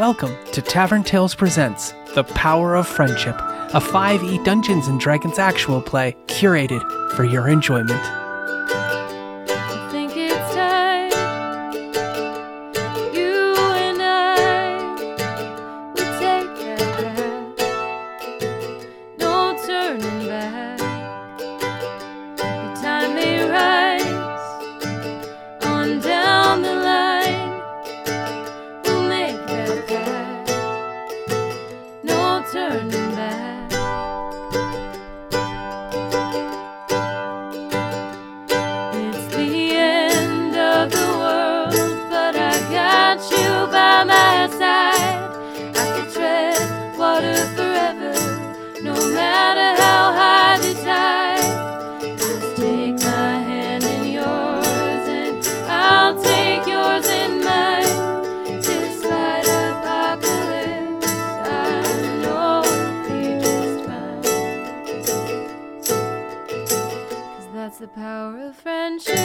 Welcome to Tavern Tales Presents The Power of Friendship, a 5e Dungeons and Dragons actual play curated for your enjoyment. Power of friendship.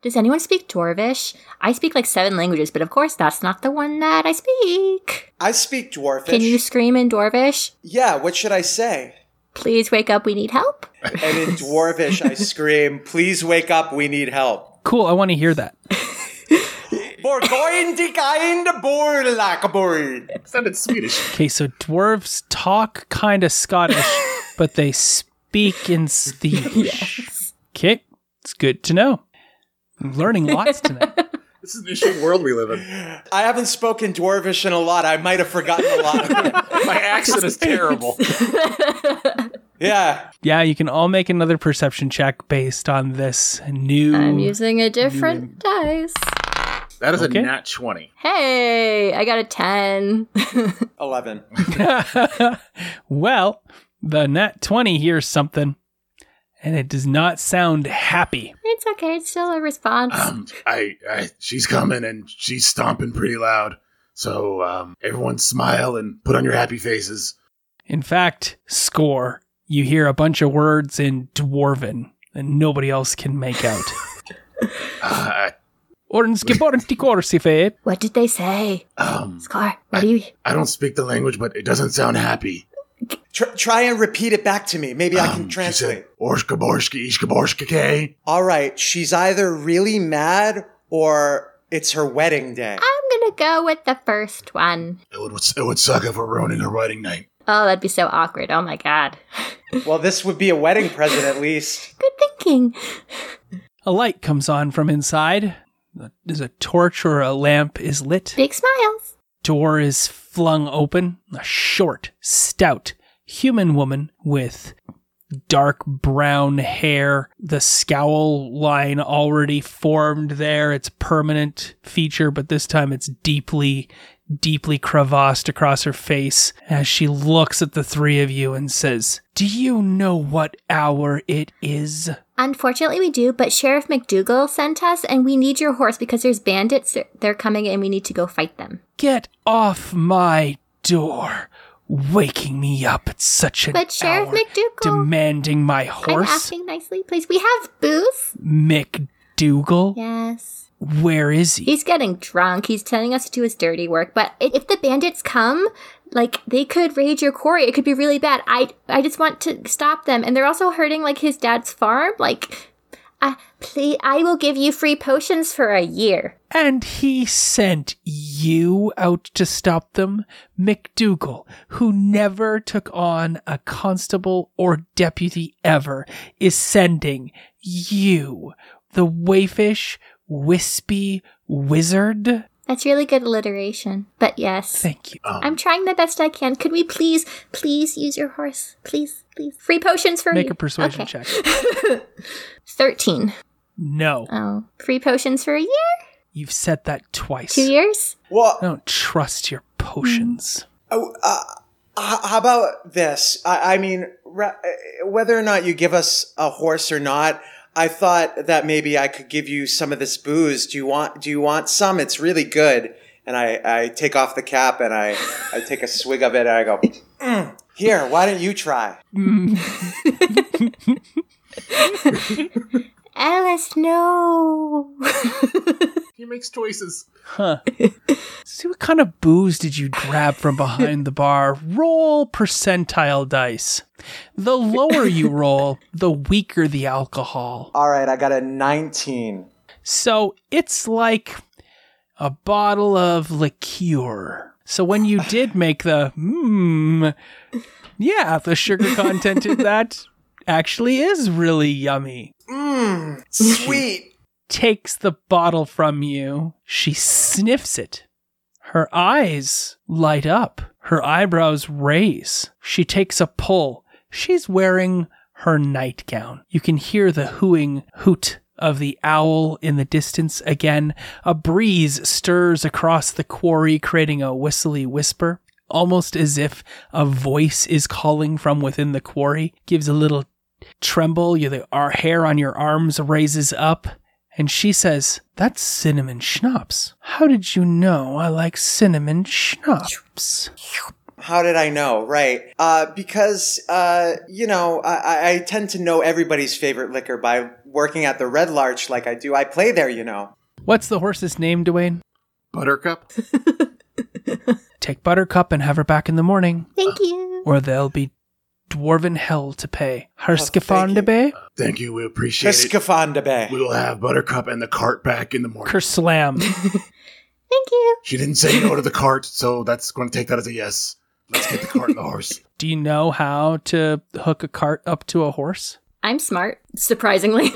Does anyone speak Dwarvish? I speak like seven languages, but of course that's not the one that I speak. I speak dwarfish. Can you scream in Dwarvish? Yeah, what should I say? Please wake up, we need help. And in dwarvish, I scream, "Please wake up! We need help." Cool, I want to hear that. We're going to kind of board like a bird. sounded Swedish. Okay, so dwarves talk kind of Scottish, but they speak in Swedish. Okay, it's good to know. I'm learning lots tonight. This is an interesting world we live in. I haven't spoken dwarvish in a lot. I might have forgotten a lot. of it. My accent is terrible. Yeah, Yeah, you can all make another perception check based on this new. I'm using a different dice. That is Okay. a nat 20. Hey, I got a 10. eleven. well, the nat 20 hears something, and it does not sound happy. it's okay, it's still a response. Um, I, I, she's coming and she's stomping pretty loud. So, um, everyone smile and put on your happy faces. In fact, score, you hear a bunch of words in Dwarven that nobody else can make out. Uh, what did they say? um, Scar, what do you. I don't speak the language, but it doesn't sound happy. Tr- try and repeat it back to me. Maybe I can Um, translate. Orshka borshki, ishka borshka. All right, she's either really mad or it's her wedding day. I'm gonna go with the first one. It would, it would suck if we're ruining her wedding night. Oh, that'd be so awkward. Oh my god. Well, this would be a wedding present at least. Good thinking. A light comes on from inside. There's a torch or a lamp is lit. Big smiles. Door is flung open. A short, stout human woman with dark brown hair. The scowl line already formed there. It's permanent feature, but this time it's deeply, deeply crevassed across her face as she looks at the three of you and says, Do you know what hour it is? Unfortunately, we do, but Sheriff McDougal sent us, and we need your horse because there's bandits. They're coming, and we need to go fight them. Get off my door. Waking me up at such an But Sheriff hour, McDougal, demanding my horse. I'm asking nicely, please. We have booze. McDougal? Yes. Where is he? He's getting drunk. He's telling us to do his dirty work. But if the bandits come, like they could raid your quarry. It could be really bad. I I just want to stop them, and they're also hurting like his dad's farm. Like, uh, please, I will give you free potions for a year. And he sent you out to stop them? McDougal, who never took on a constable or deputy ever, is sending you, the wayfish, wispy wizard? That's really good alliteration. But yes. Thank you. Um, I'm trying the best I can. Could we please, please use your horse? Please, please. Free potions for me. Make you. a persuasion Okay. check. 13. No. Oh. Free potions for a year? You've said that twice. Two years? Well, I don't trust your potions. Oh, uh, how about this? I, I mean, ra- uh, whether or not you give us a horse or not, I thought that maybe I could give you some of this booze. Do you want? Do you want some? It's really good. And I, I take off the cap and I, I take a swig of it and I go, "Mm, here. Why don't you try? Ellis, no. He makes choices. Huh. See what kind of booze did you grab from behind the bar? Roll percentile dice. The lower you roll, the weaker the alcohol. All right, I got a 19. So it's like a bottle of liqueur. So when you did make the hmm, yeah, the sugar content in that actually is really yummy. Mmm, sweet. Takes the bottle from you. She sniffs it. Her eyes light up. Her eyebrows raise. She takes a pull. She's wearing her nightgown. You can hear the hooing hoot of the owl in the distance again. A breeze stirs across the quarry, creating a whistly whisper, almost as if a voice is calling from within the quarry. Gives a little tremble. Your hair on your arms raises up. And she says, That's cinnamon schnapps. How did you know I like cinnamon schnapps? How did I know? Right. Uh, because, uh, you know, I, I- I tend to know everybody's favorite liquor by working at the Red Larch like I do. I play there, you know. What's the horse's name, Dwayne? Buttercup. Take Buttercup and have her back in the morning, Thank you. or there'll be dwarven hell to pay. Her Oh, thank you. bay? Thank you. We appreciate it. Piscafondabe. We will have Buttercup and the cart back in the morning. Kerslam. Thank you. She didn't say no to the cart, so that's going to take that as a yes. Let's get the cart and the horse. Do you know how to hook a cart up to a horse? I'm smart, surprisingly.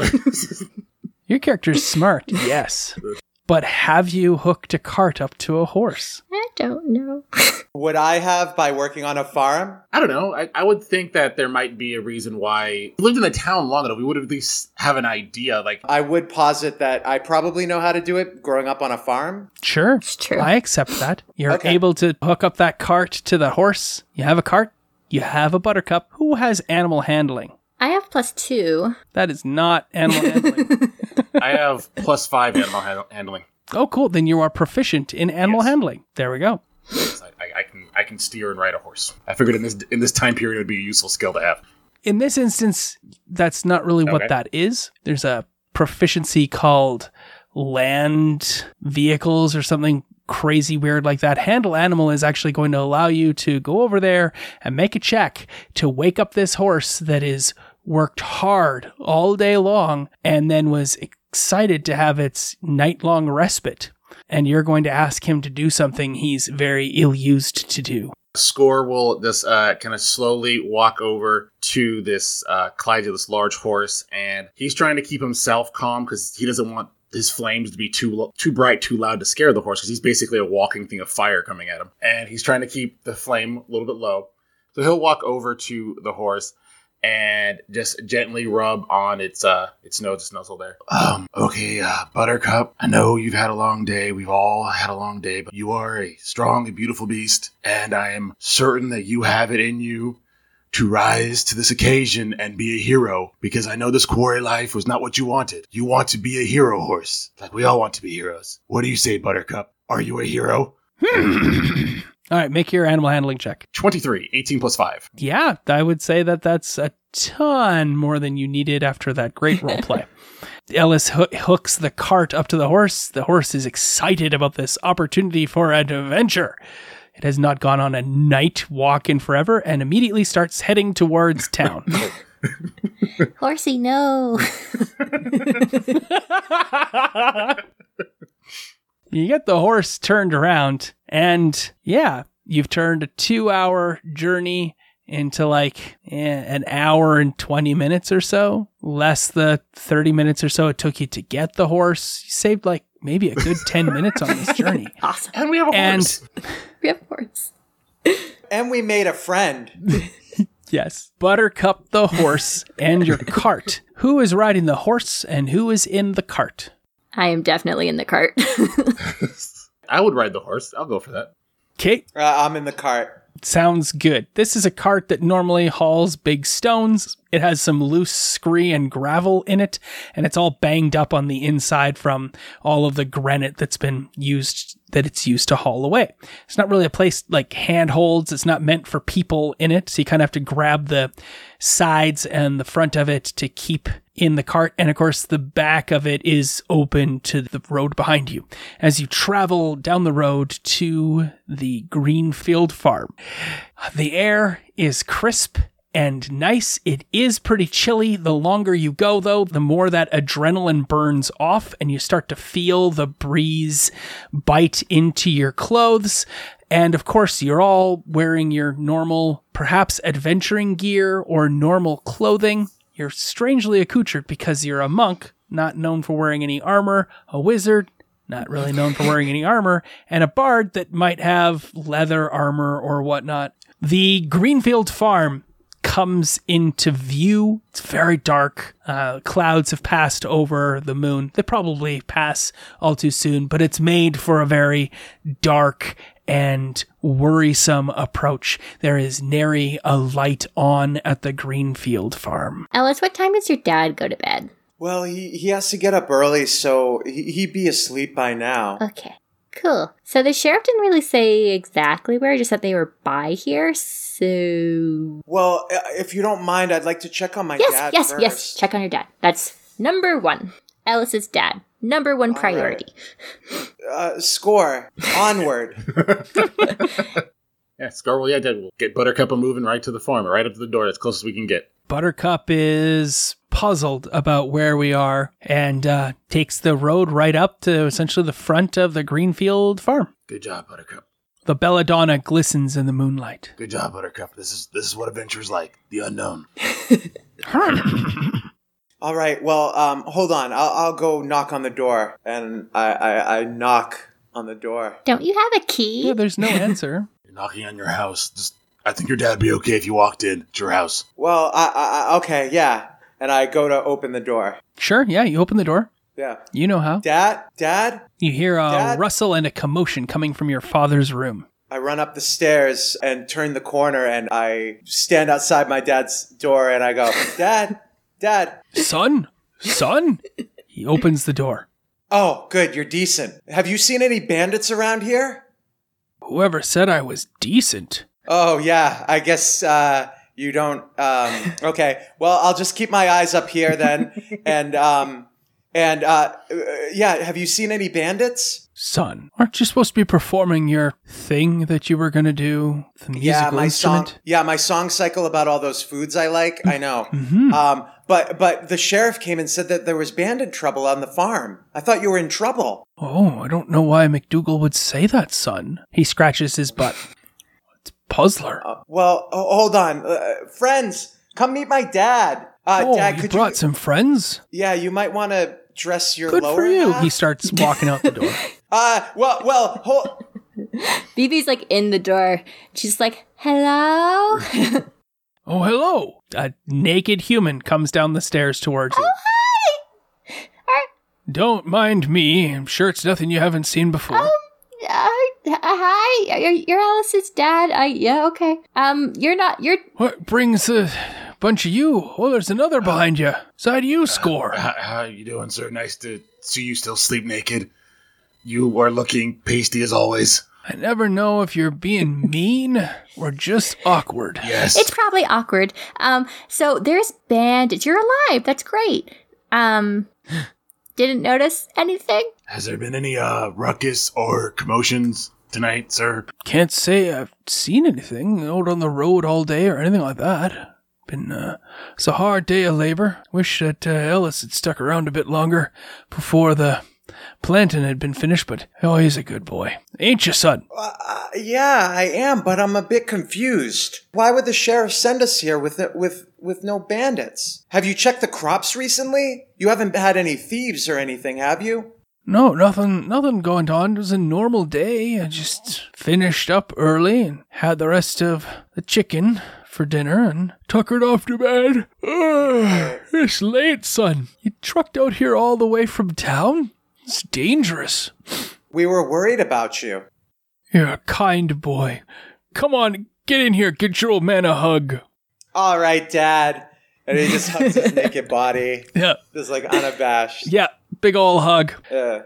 Your character's smart, yes. But have you hooked a cart up to a horse? I don't know. Would I have by working on a farm? I don't know. I, I would think that there might be a reason why. If we lived in the town long enough, we would at least have an idea. Like, I would posit that I probably know how to do it growing up on a farm. Sure. It's true. I accept that. You're Okay. able to hook up that cart to the horse. You have a cart. You have a buttercup. Who has animal handling? I have plus two. That is not animal handling. I have plus five animal ha- handling. Oh, cool. Then you are proficient in animal Yes. handling. There we go. Yes, I, I, I can I can steer and ride a horse. I figured in this in this time period it would be a useful skill to have. In this instance, that's not really what Okay. that is. There's a proficiency called land vehicles or something crazy weird like that. Handle animal is actually going to allow you to go over there and make a check to wake up this horse that is worked hard all day long and then was excited to have its night long respite. And you're going to ask him to do something he's very ill used to do. Score will just uh, kind of slowly walk over to this uh, Clyde, this large horse, and he's trying to keep himself calm because he doesn't want his flames to be too too bright, too loud to scare the horse because he's basically a walking thing of fire coming at him, and he's trying to keep the flame a little bit low. So he'll walk over to the horse and just gently rub on its uh its nose, its nuzzle there. Um, okay, uh, Buttercup. I know you've had a long day. We've all had a long day, but you are a strong and beautiful beast, and I am certain that you have it in you to rise to this occasion and be a hero because I know this quarry life was not what you wanted. You want to be a hero horse, like we all want to be heroes. What do you say, Buttercup? Are you a hero? Hmm. All right, make your animal handling check. 23, 18 plus 5. Yeah, I would say that that's a ton more than you needed after that great role play. Ellis hoo- hooks the cart up to the horse. The horse is excited about this opportunity for an adventure. It has not gone on a night walk in forever and immediately starts heading towards town. Horsey, no. you get the horse turned around, and yeah, you've turned a two hour journey into like eh, an hour and 20 minutes or so, less the 30 minutes or so it took you to get the horse. You saved like maybe a good 10 minutes on this journey. awesome. And we have a And horse. We have horse. And we made a friend. yes, Buttercup the horse and your cart. Who is riding the horse and who is in the cart? I am definitely in the cart. I would ride the horse. I'll go for that. Kate, Uh, I'm in the cart. Sounds good. This is a cart that normally hauls big stones. It has some loose scree and gravel in it, and it's all banged up on the inside from all of the granite that's been used that it's used to haul away. It's not really a place like handholds. It's not meant for people in it, so you kind of have to grab the sides and the front of it to keep in the cart, and of course, the back of it is open to the road behind you as you travel down the road to the Greenfield farm. The air is crisp and nice. It is pretty chilly. The longer you go, though, the more that adrenaline burns off, and you start to feel the breeze bite into your clothes. And of course, you're all wearing your normal, perhaps adventuring gear or normal clothing. You're strangely accoutred because you're a monk, not known for wearing any armor, a wizard, not really known for wearing any armor, and a bard that might have leather armor or whatnot. The Greenfield farm comes into view. It's very dark. Uh, clouds have passed over the moon. They probably pass all too soon, but it's made for a very dark and worrisome approach. There is nary a light on at the Greenfield farm. Ellis, what time does your dad go to bed? Well, he, he has to get up early, so he, he'd be asleep by now. Okay. Cool. So the sheriff didn't really say exactly where, just that they were by here. So Well, if you don't mind, I'd like to check on my yes, dad yes, first. yes. Check on your dad. That's number one. Ellis's dad. Number one priority. Uh, score. Onward. Yeah, Scarwell, yeah, Dad, we'll get Buttercup a moving right to the farm, right up to the door, as close as we can get. Buttercup is puzzled about where we are and uh, takes the road right up to essentially the front of the Greenfield farm. Good job, Buttercup. The belladonna glistens in the moonlight. Good job, Buttercup. This is this is what adventure's like. The unknown. All right. Well, um, hold on. I'll, I'll go knock on the door, and I, I, I knock on the door. Don't you have a key? Yeah, there's no answer. You're knocking on your house. Just, I think your dad'd be okay if you walked in. It's your house. Well, I, I, I okay, yeah. And I go to open the door. Sure, yeah, you open the door. Yeah. You know how. Dad, Dad. You hear a Dad? rustle and a commotion coming from your father's room. I run up the stairs and turn the corner, and I stand outside my dad's door, and I go, Dad, Dad. Son? Son? he opens the door. Oh, good. You're decent. Have you seen any bandits around here? Whoever said I was decent? Oh yeah, I guess uh, you don't. Um, okay, well I'll just keep my eyes up here then, and um, and uh, yeah, have you seen any bandits? Son, aren't you supposed to be performing your thing that you were going to do? The musical yeah, my instrument? song. Yeah, my song cycle about all those foods I like. I know. Mm-hmm. Um, but but the sheriff came and said that there was bandit trouble on the farm. I thought you were in trouble. Oh, I don't know why McDougal would say that, son. He scratches his butt. It's Puzzler. Uh, well, oh, hold on, uh, friends, come meet my dad. Uh, oh, dad, you could brought you? some friends? Yeah, you might want to dress your Good lower for you. half. He starts walking out the door. Uh, well, well, hold. Phoebe's like in the door. She's like, hello? Oh, hello. A naked human comes down the stairs towards you. Oh, hi! Uh, Don't mind me. I'm sure it's nothing you haven't seen before. Uh, hi, you're, you're Ellis's dad. I yeah, okay. Um, you're not. You're What brings a bunch of you? Oh, there's another behind you. Side you score. How, how you doing, sir? Nice to see you still sleep naked. You are looking pasty as always. I never know if you're being mean or just awkward. Yes. It's probably awkward. Um, so there's bandits. You're alive. That's great. Um, didn't notice anything. Has there been any uh ruckus or commotions tonight, sir? Can't say I've seen anything out on the road all day or anything like that. Been uh, it's a hard day of labor. Wish that uh, Ellis had stuck around a bit longer before the planting had been finished, but oh, he's a good boy, ain't you, son? Uh, yeah, I am, but I'm a bit confused. Why would the sheriff send us here with with with no bandits? Have you checked the crops recently? You haven't had any thieves or anything, have you? No, nothing, nothing going on. It was a normal day. I just finished up early and had the rest of the chicken for dinner and tuckered off to bed. Ugh, it's late, son. You trucked out here all the way from town? It's dangerous. We were worried about you. You're a kind boy. Come on, get in here. Get your old man a hug. All right, Dad. And he just hugs his naked body, Yeah, just like unabashed. yeah, big ol' hug. Uh,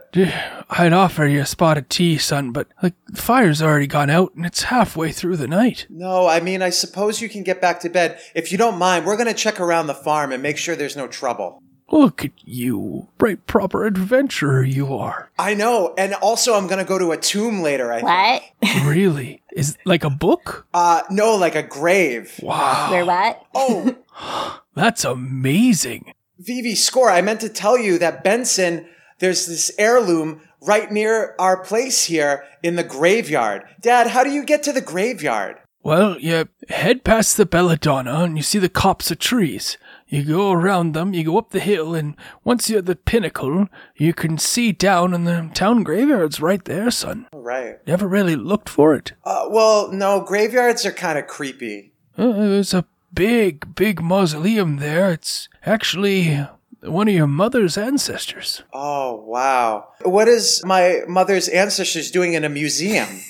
I'd offer you a spot of tea, son, but like the fire's already gone out and it's halfway through the night. no, I mean, I suppose you can get back to bed. If you don't mind, we're going to check around the farm and make sure there's no trouble. Look at you. Right proper adventurer you are. I know. And also, I'm going to go to a tomb later, I think. What? really? Is like a book? Uh, no, like a grave. Wow. Where what? Oh, That's amazing. Vivi Score, I meant to tell you that Benson, there's this heirloom right near our place here in the graveyard. Dad, how do you get to the graveyard? Well, you head past the belladonna and you see the copse of trees. You go around them, you go up the hill, and once you're at the pinnacle, you can see down, in the town graveyard's right there, son. Right. Never really looked for it. Uh, well, no, graveyards are kind of creepy. Uh, there's a big, big mausoleum there. It's actually one of your mother's ancestors. Oh, wow. What is my mother's ancestors doing in a museum?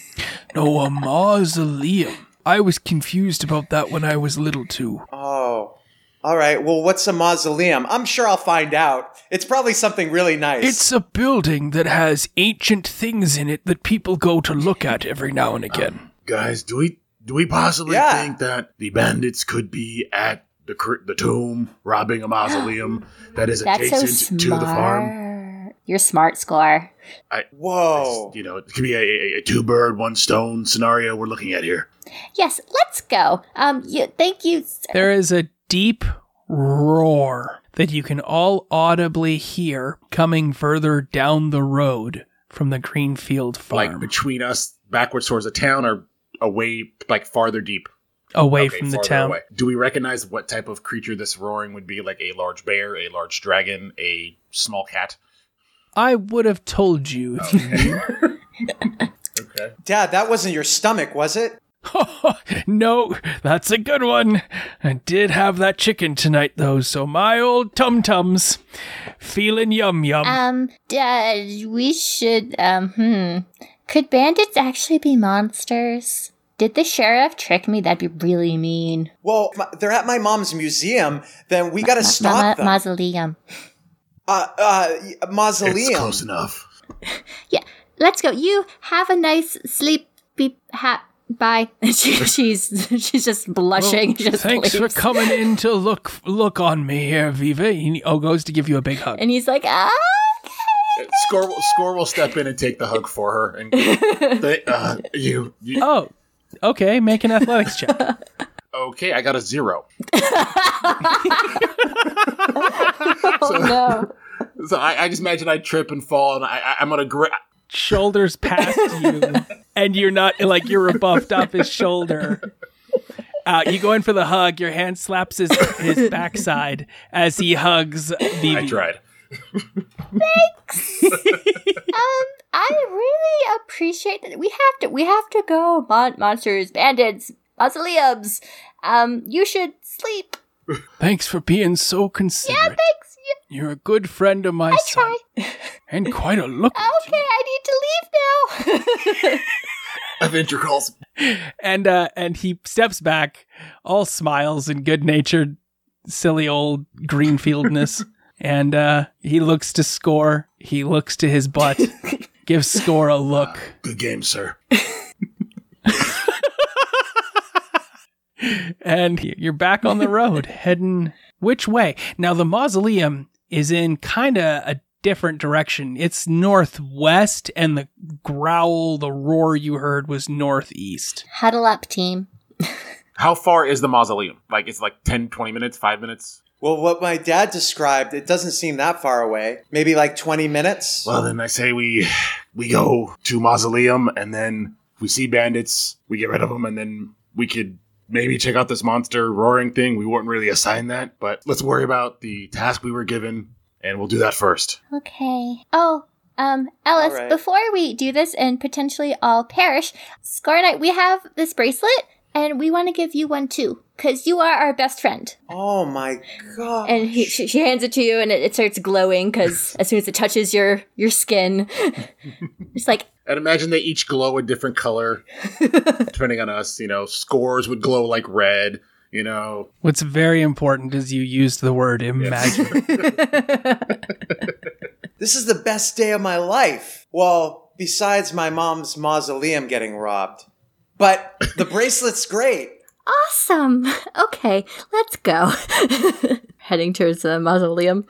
No, a mausoleum. I was confused about that when I was little too. Oh. All right. Well, what's a mausoleum? I'm sure I'll find out. It's probably something really nice. It's a building that has ancient things in it that people go to look at every now and again. Um, guys, do we do we possibly Yeah. think that the bandits could be at the cr- the tomb robbing a mausoleum that is That's so adjacent to the farm? smart. You're smart, Score. Whoa. You know, it could be a, a, a two bird, one stone scenario we're looking at here. Yes, let's go. Um, you, thank you. sir. There is a deep roar that you can all audibly hear coming further down the road from the Greenfield farm. Like between us, backwards towards the town, or away, like farther deep. away Okay, from the town. away. Do we recognize what type of creature this roaring would be? Like a large bear, a large dragon, a small cat? I would have told you if. Okay. Dad, that wasn't your stomach, was it? no, that's a good one. I did have that chicken tonight, though, so my old tum tums feeling yum yum. Um, Dad, we should. Um, hmm. Could bandits actually be monsters? Did the sheriff trick me? That'd be really mean. Well, they're at my mom's museum. Then we got to Ma- stop them. mausoleum. uh, uh, y- It's mausoleum. close enough. Yeah, let's go. You have a nice sleep. Be ha- Bye. she, she's she's just blushing. Well, just thanks for coming in to look look on me here, Vivi. He oh, goes to give you a big hug. And he's like, ah. Score, will- Score will step in and take the hug for her. And they, uh, you, you, Oh, okay. Make an athletics check. okay? I got a zero. Oh no. So I, I just imagine I trip and fall, and I, I, I'm gonna gra- Shoulders past you, and you're not like you're rebuffed off his shoulder. Uh, you go in for the hug. Your hand slaps his his backside as he hugs Vivi. I tried. Thanks. um, I really appreciate that. We have to. We have to go. Mon- monsters, bandits, mausoleums. Um, you should sleep. Thanks for being so considerate. Yeah, thanks. Yeah, You're a good friend of my I son, try. and quite a look. Okay, I need to leave now. Adventure calls. and uh and he steps back all smiles and good natured silly old greenfieldness and uh he looks to score he looks to his butt gives score a look Good game, sir. and you're back on the road heading which way now the mausoleum is in kind of a different direction it's northwest and the growl the roar you heard was northeast Huddle up, team. How far is the mausoleum? Like it's like 10, 20 minutes, five minutes. Well, what my dad described, it doesn't seem that far away. Maybe like 20 minutes. Well, then I say we we go to mausoleum, and then we see bandits, we get rid of them, and then we could maybe check out this monster roaring thing. We weren't really assigned that, but let's worry about the task we were given, and we'll do that first. Okay. Oh, um, Ellis, All right. before we do this and potentially all perish, Scar and I, we have this bracelet and we want to give you one too. Because you are our best friend. Oh my god. And he, she, she hands it to you and it, it starts glowing because as soon as it touches your, your skin, it's like, And imagine they each glow a different color, depending on us. You know, scores would glow like red. You know, What's very important is you used the word imagine. This is the best day of my life. Well, besides my mom's mausoleum getting robbed. But the bracelet's great. awesome. Okay, let's go. Heading towards the mausoleum.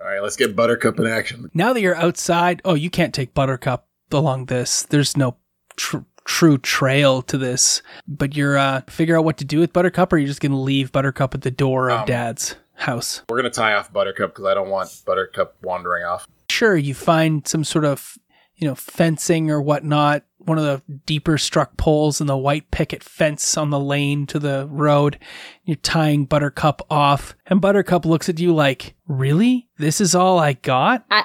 All right, let's get Buttercup in action. Now that you're outside, oh, you can't take Buttercup along this. There's no tr- true trail to this. But you're uh, figure out what to do with Buttercup, or you're just gonna leave Buttercup at the door of Um, Dad's house. We're gonna tie off Buttercup because I don't want Buttercup wandering off. Sure, you find some sort of you know fencing or whatnot. One of the deeper struck poles in the white picket fence on the lane to the road. You're tying Buttercup off, and Buttercup looks at you like, "Really? This is all I got? I,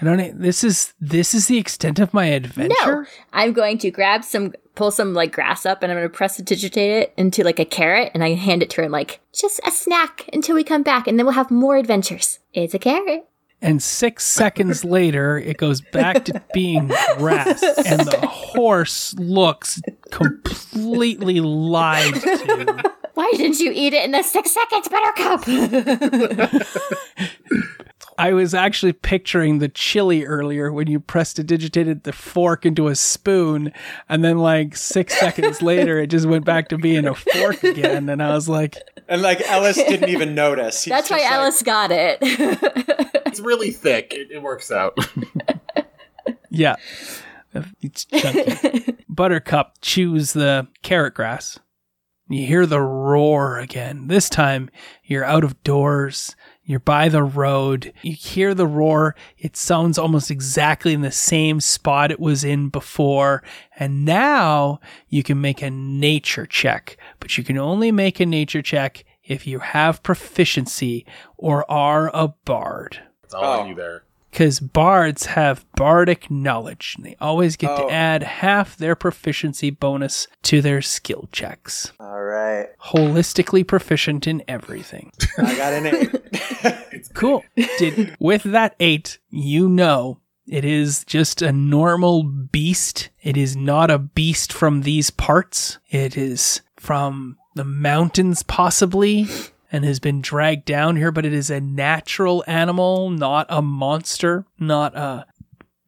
I don't. This is this is the extent of my adventure." no, I'm going to grab some, pull some like grass up, and I'm going to prestidigitate it into like a carrot, and I hand it to her and like just a snack until we come back, and then we'll have more adventures. It's a carrot. And six seconds later, it goes back to being grass, and the horse looks completely lied to. Why didn't you eat it in the six seconds, Buttercup? I was actually picturing the chili earlier when you prestidigitated the fork into a spoon, and then like six seconds later, it just went back to being a fork again. And I was like, And like Ellis didn't even notice. He's That's why just like, Alice got it. It's really thick. It, it works out. yeah. It's chunky. Buttercup chews the carrot grass. You hear the roar again. This time you're out of doors. You're by the road. You hear the roar. It sounds almost exactly in the same spot it was in before. And now you can make a nature check, but you can only make a nature check if you have proficiency or are a bard. It's all Oh. on you there. Because bards have bardic knowledge, and they always get Oh. to add half their proficiency bonus to their skill checks. All right, Holistically proficient in everything. I got an eight. Cool. Did with that eight, you know it is just a normal beast. It is not a beast from these parts. It is from the mountains, possibly, and has been dragged down here, but it is a natural animal, not a monster, not a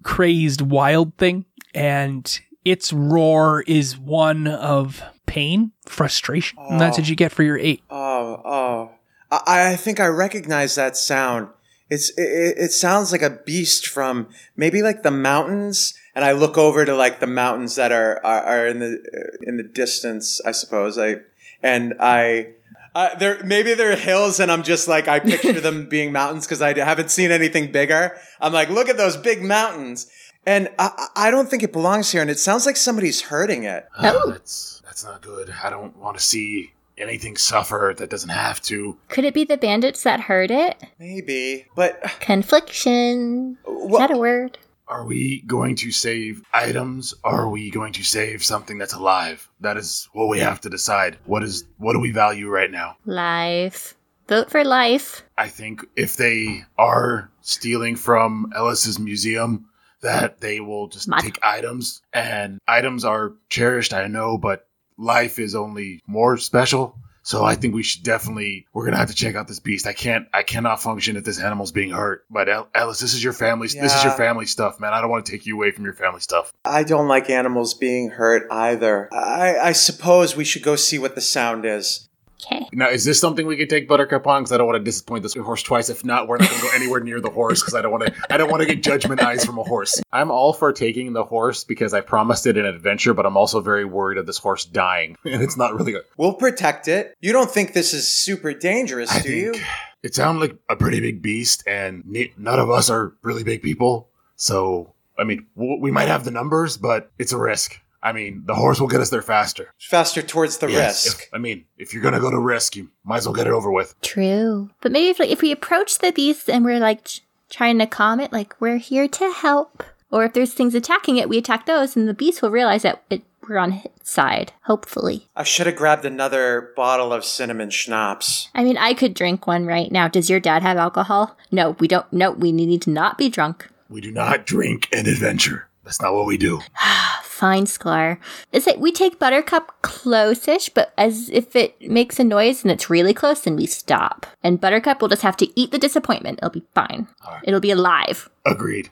crazed wild thing. And its roar is one of pain, frustration. And that's what oh. you get for your eight. Oh, oh. I, I think I recognize that sound. It's it, it sounds like a beast from maybe like the mountains, and I look over to like the mountains that are are, are in the in the distance, I suppose. I and I. Uh, there maybe they're hills and I'm just like I picture them being mountains because I haven't seen anything bigger. I'm like, look at those big mountains, and I, I I don't think it belongs here. And it sounds like somebody's hurting it. Oh, that's that's not good. I don't want to see anything suffer that doesn't have to. Could it be the bandits that heard it? Maybe, but Confliction. Is that a word? Are we going to save items? Are we going to save something that's alive? That is what we have to decide. What is what do we value right now? Life. Vote for life. I think if they are stealing from Ellis's museum, that they will just Mad. take items. And items are cherished, I know, but life is only more special. So I think we should definitely we're gonna have to check out this beast. I can't I cannot function if this animal's being hurt. But Ellis, this is your family this is your family stuff, man. I don't want to take you away from your family stuff. I don't like animals being hurt either. I, I suppose we should go see what the sound is. Okay. Now, is this something we can take Buttercup on? Because I don't want to disappoint this horse twice. If not, we're not going to go anywhere near the horse because I don't want to. I don't want to get judgment eyes from a horse. I'm all for taking the horse because I promised it an adventure, but I'm also very worried of this horse dying, and it's not really. good. We'll protect it. You don't think this is super dangerous, I do you? it sounds like a pretty big beast, and none of us are really big people. So, I mean, we might have the numbers, but it's a risk. I mean, the horse will get us there faster. Faster towards the Yes, risk. if- I mean, if you're gonna go to risk, you might as well get it over with. True. But maybe if, like, if we approach the beast and we're like ch- trying to calm it, like we're here to help. Or if there's things attacking it, we attack those, and the beast will realize that it, we're on its side. Hopefully. I should have grabbed another bottle of cinnamon schnapps. I mean, I could drink one right now. Does your dad have alcohol? No, we don't. No, we need to not be drunk. We do not drink an adventure. That's not what we do. Fine, Sklar. Is it we take Buttercup close-ish, but as if it makes a noise and it's really close, then we stop. And Buttercup will just have to eat the disappointment. It'll be fine. Alright. It'll be alive. Agreed.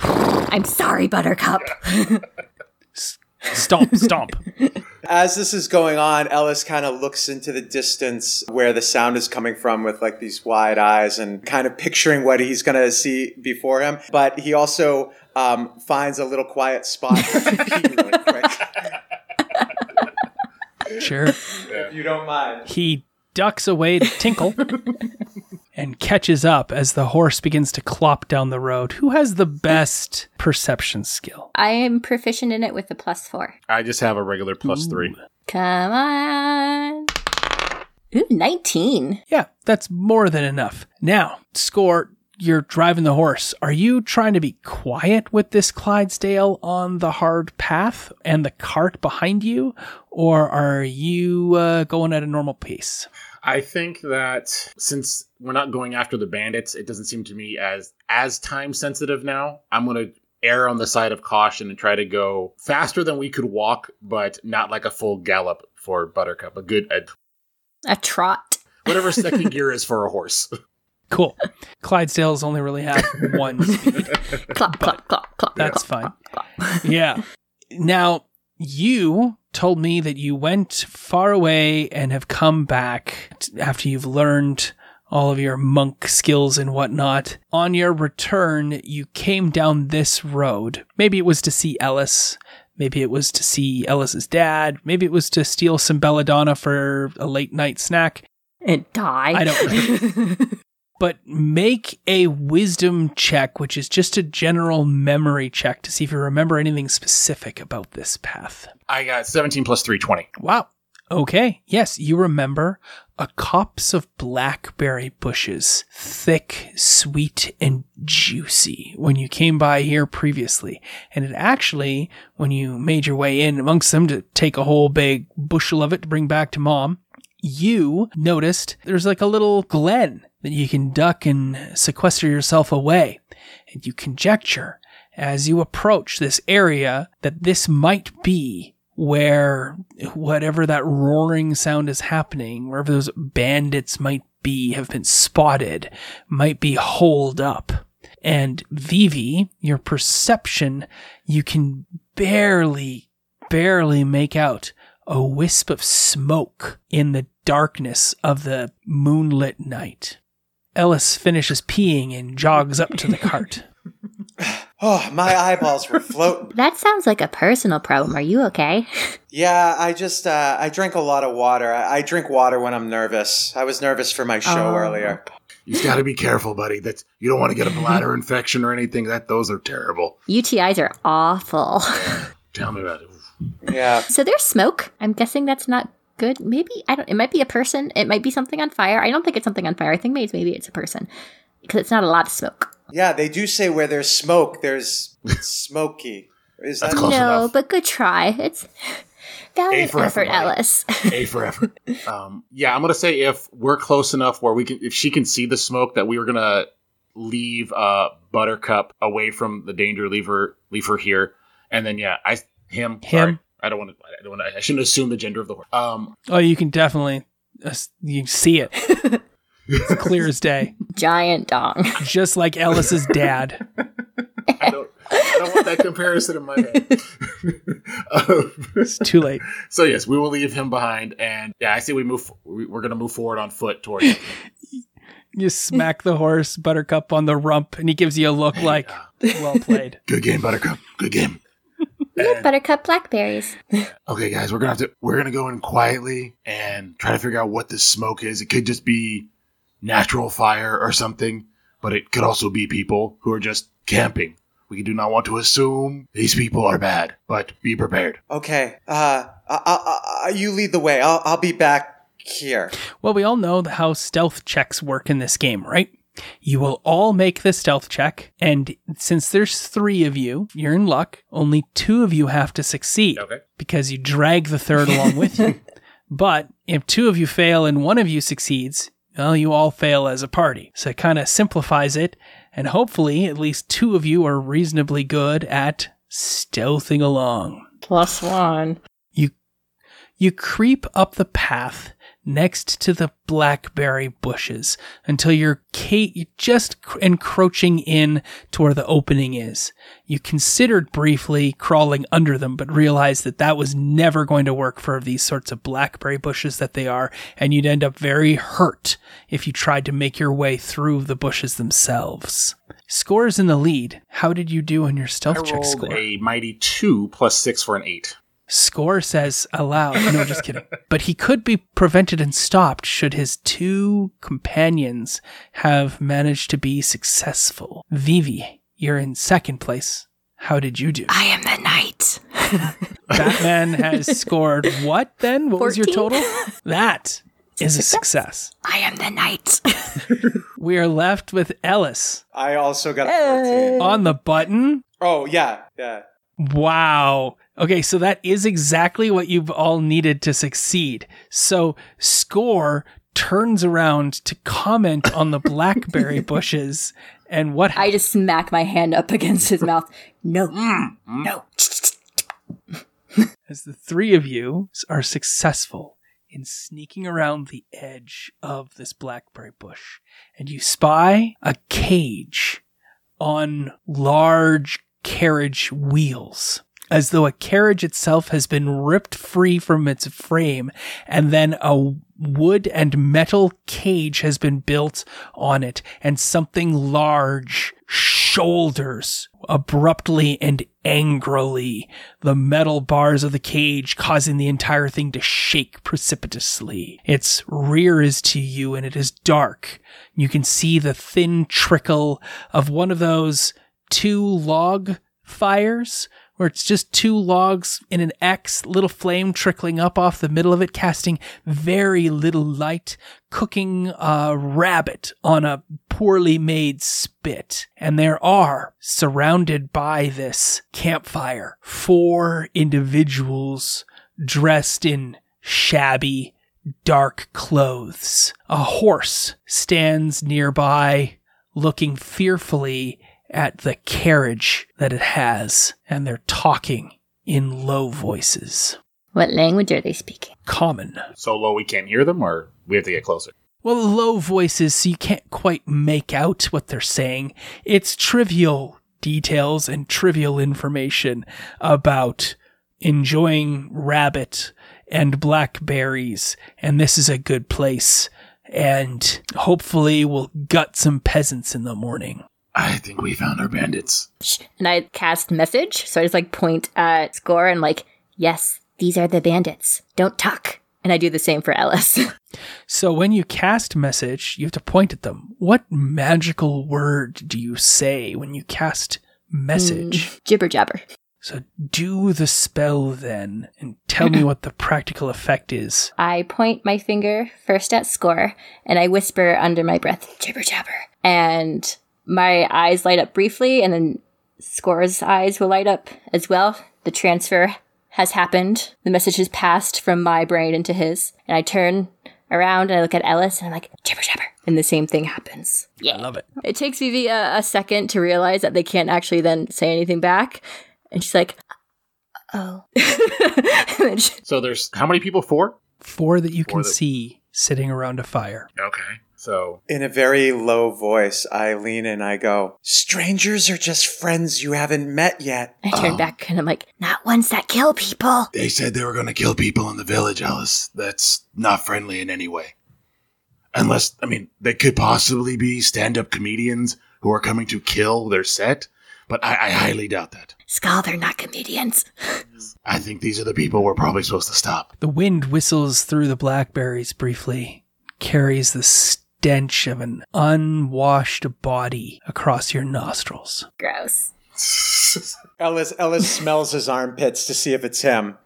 I'm sorry, Buttercup. Stomp, stomp. As this is going on, Ellis kind of looks into the distance where the sound is coming from with like these wide eyes and kind of picturing what he's going to see before him. But he also um, finds a little quiet spot to pee really quick, Sure. if you don't mind. He ducks away to tinkle and catches up as the horse begins to clop down the road. Who has the best perception skill? I am proficient in it with a plus four. I just have a regular plus three. Come on. Ooh, 19. Yeah, that's more than enough. Now, score. You're driving the horse. Are you trying to be quiet with this Clydesdale on the hard path and the cart behind you, or are you uh, going at a normal pace? I think that since we're not going after the bandits, it doesn't seem to me as as time sensitive now. I'm gonna err on the side of caution and try to go faster than we could walk, but not like a full gallop for Buttercup. A good a, A trot. whatever second gear is for a horse. Cool. Clydesdales only really have one speed. Clop, clop, clop, clop. That's clop, fine. clop, clop. Yeah. Now, you told me that you went far away and have come back t- after you've learned all of your monk skills and whatnot. On your return, you came down this road. Maybe it was to see Ellis. Maybe it was to see Ellis's dad. Maybe it was to steal some belladonna for a late night snack. And die. I don't but make a wisdom check, which is just a general memory check to see if you remember anything specific about this path. I got 17 plus 320. Wow. Okay. Yes, you remember a copse of blackberry bushes, thick, sweet, and juicy when you came by here previously. And it actually, when you made your way in amongst them to take a whole big bushel of it to bring back to mom, you noticed there's like a little glen that you can duck and sequester yourself away. And you conjecture as you approach this area that this might be where whatever that roaring sound is happening, wherever those bandits might be, have been spotted, might be holed up. And Vivi, your perception, you can barely, barely make out a wisp of smoke in the darkness of the moonlit night. Ellis finishes peeing and jogs up to the cart. Oh, my eyeballs were floating. That sounds like a personal problem. Are you okay? Yeah, I just uh, I drink a lot of water. I, I drink water when I'm nervous. I was nervous for my show Oh. earlier. You've got to be careful, buddy. That's you don't want to get a bladder infection or anything. That those are terrible. UTIs are awful. Tell me about it. Yeah. so there's smoke. I'm guessing that's not good. Maybe I don't. It might be a person. It might be something on fire. I don't think it's something on fire. I think maybe it's, maybe it's a person because it's not a lot of smoke. Yeah, they do say where there's smoke, there's smoky. Is that That's close no, enough. but good try. It's valiant for effort, effort, buddy. Ellis. A for effort. Um, yeah, I'm gonna say if we're close enough where we can, if she can see the smoke, that we were gonna leave uh, Buttercup away from the danger. Leave her, leave her here, and then yeah, I him Him? Sorry, I don't want to. I don't want to. I shouldn't assume the gender of the horse. Um, Oh, you can definitely uh, you see it. It's clear as day, Giant dong. just like Ellis's dad. I don't. I don't want that comparison in my head. um, It's too late. so yes, we will leave him behind, and yeah, I say we move. we- We're gonna move forward on foot towards. You smack the horse Buttercup on the rump, and he gives you a look like, "Well played." Good game, Buttercup. Good game. Look, buttercup blackberries. Okay, guys, we're gonna have to. We're gonna go in quietly and try to figure out what this smoke is. It could just be natural fire or something, but it could also be people who are just camping. We do not want to assume these people are bad, but be prepared. okay? Uh, I, I, I, you lead the way. I'll I'll be back here. Well, we all know how stealth checks work in this game, right? You will all make the stealth check, and since there's three of you, you're in luck. Only two of you have to succeed Okay. because you drag the third along with you. But if two of you fail and one of you succeeds, well, you all fail as a party. So it kind of simplifies it, and hopefully at least two of you are reasonably good at stealthing along. Plus one. You you creep up the path, next to the blackberry bushes until you're just cr- encroaching in to where the opening is. You considered briefly crawling under them, but realized that that was never going to work for these sorts of blackberry bushes that they are, and you'd end up very hurt if you tried to make your way through the bushes themselves. Scores in the lead. How did you do on your I stealth check rolled score? a mighty two plus six for an eight. Score says aloud. No, just kidding. But he could be prevented and stopped should his two companions have managed to be successful. Vivi, you're in second place. How did you do? I am the night. Batman has scored what then? What was your total? That is a success. I am the night. We are left with Ellis I also got a 14. on the button. Oh, yeah, yeah. Wow. Okay, so that is exactly what you've all needed to succeed. So Score turns around to comment on the blackberry bushes and what I just smack my hand up against his mouth. No, mm, mm. no. as the three of you are successful in sneaking around the edge of this blackberry bush and you spy a cage on large carriage wheels as though a carriage itself has been ripped free from its frame and then a wood and metal cage has been built on it and something large shoulders abruptly and angrily the metal bars of the cage causing the entire thing to shake precipitously. Its rear is to you and it is dark. You can see the thin trickle of one of those two log fires where it's just two logs in an X, little flame trickling up off the middle of it, casting very little light, cooking a rabbit on a poorly made spit. And there are, surrounded by this campfire, four individuals dressed in shabby, dark clothes. A horse stands nearby, looking fearfully at the carriage that it has, and they're talking in low voices. What language are they speaking? Common. So low we can't hear them, or we have to get closer. Well, low voices, so you can't quite make out what they're saying. It's trivial details and trivial information about enjoying rabbit and blackberries, and this is a good place. And hopefully, we'll gut some peasants in the morning. I think we found our bandits. And I cast message, so I just like point at Score and like, Yes, these are the bandits. Don't talk. and I do the same for Ellis. So when you cast message, you have to point at them. What magical word do you say when you cast message? Mm, jibber jabber. So do the spell then and tell me what the practical effect is. I point my finger first at Score and I whisper under my breath, jibber jabber. And my eyes light up briefly, and then Score's eyes will light up as well. The transfer has happened. The message has passed from my brain into his. And I turn around and I look at Ellis and I'm like, jibber jabber. And the same thing happens. Yeah. I love it. It takes Vivi a, a second to realize that they can't actually then say anything back. And she's like, Oh. and she- So there's how many people? Four. Four that you can that- see sitting around a fire. Okay. So In a very low voice, I lean and I go, Strangers are just friends you haven't met yet. I turn Oh. back and I'm like, Not ones that kill people. They said they were going to kill people in the village, Alice. That's not friendly in any way. Unless, I mean, they could possibly be stand up comedians who are coming to kill their set, but I, I highly doubt that. Skull, they're not comedians. I think these are the people we're probably supposed to stop. The wind whistles through the blackberries briefly, carries the stench of an unwashed body across your nostrils. gross. Ellis Ellis smells his armpits to see if it's him.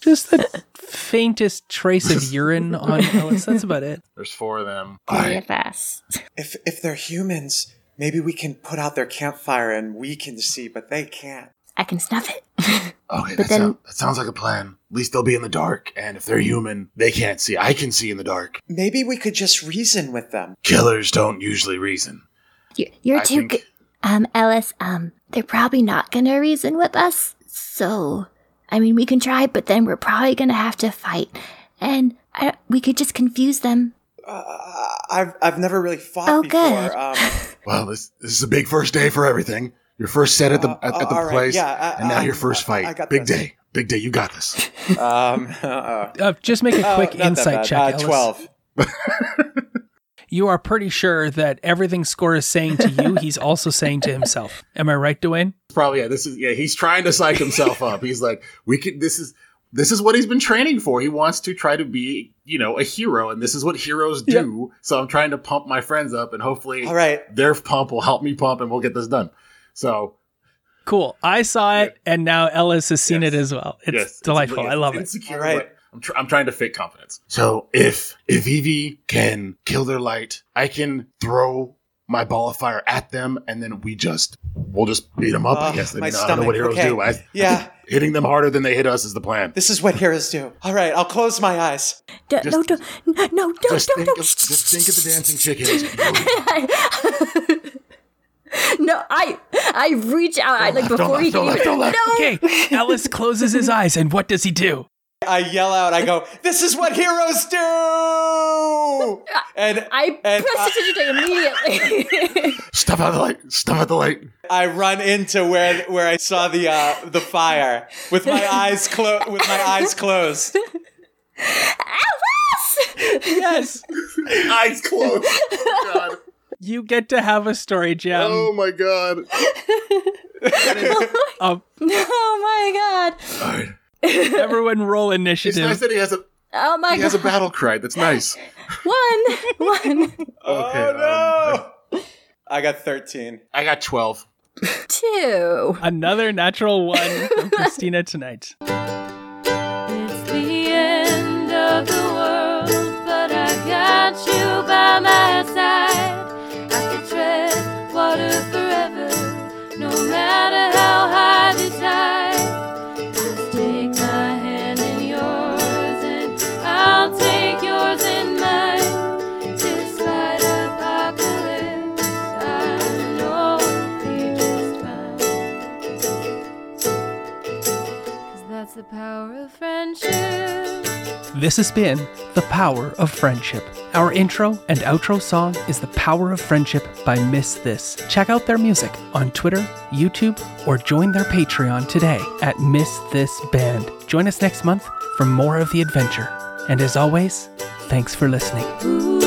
Just the faintest trace of urine on Ellis. That's about it. there's four of them. Very fast. If if they're humans, maybe we can put out their campfire and we can see, but they can't. I can snuff it. Okay, But that, then- sound- that sounds like a plan. At least they'll be in the dark, and if they're human, they can't see. I can see in the dark. Maybe we could just reason with them. Killers don't usually reason. You're, you're I too think- good. Um, Ellis, um, they're probably not gonna reason with us. So, I mean, we can try, but then we're probably gonna have to fight. And I, we could just confuse them. Uh, I've I've never really fought Oh, before. good. Um, Well, this this is a big first day for everything. Your first set at the Uh, at, at the all right, place, yeah, I- and now I- your first fight. I got big this. day, big day. You got this. um, uh, Uh, just make a oh, quick not insight check. Uh, Ellis. Twelve. You are pretty sure that everything Score is saying to you, he's also saying to himself. Am I right, Dwayne? Probably yeah. This is yeah. He's trying to psych himself up. He's like, we could. This is this is what he's been training for. He wants to try to be you know a hero, and this is what heroes do. So I'm trying to pump my friends up, and hopefully All right. their pump will help me pump, and we'll get this done. So Cool. I saw it, and now Ellis has seen Yes. it as well. It's yes, delightful. it's- I love it. insecure, All right. but I'm, tr- I'm trying to fake confidence. So if if Evie can kill their light, I can throw my ball of fire at them, and then we just we'll just beat them up. I guess I, my mean, I don't know what stomach. heroes Okay. do. I, Yeah. hitting them harder than they hit us is the plan. This is what heroes do. All right, I'll close my eyes. D- Just- no, don't, no, no, don't, Just don't, think, don't. of, just think of the dancing chickens. no, I, I reach out, I, like Don't before laugh, he can laugh, even. don't. No, Okay, Ellis closes his eyes, and what does he do? I yell out. I go, "This is what heroes do!" And I and press I, attention immediately. Stop out the light. Stop out the light. I run into where where I saw the uh, the fire with my eyes closed. With my eyes closed. Yes, Eyes closed. Oh, God. You get to have a story jam. Oh my god. Um, oh my god. All right. everyone roll It's initiative. nice that he has a Oh my he has a battle cry. That's nice. One, one, Okay, oh no! I got thirteen. I got twelve. two. Another natural one from Christina tonight. Power of friendship. This has been The Power of Friendship. Our intro and outro song is The Power of Friendship by Miss This. Check out their music on Twitter, YouTube, or join their Patreon today at Miss This Band. Join us next month for more of the adventure. And as always, thanks for listening. Ooh.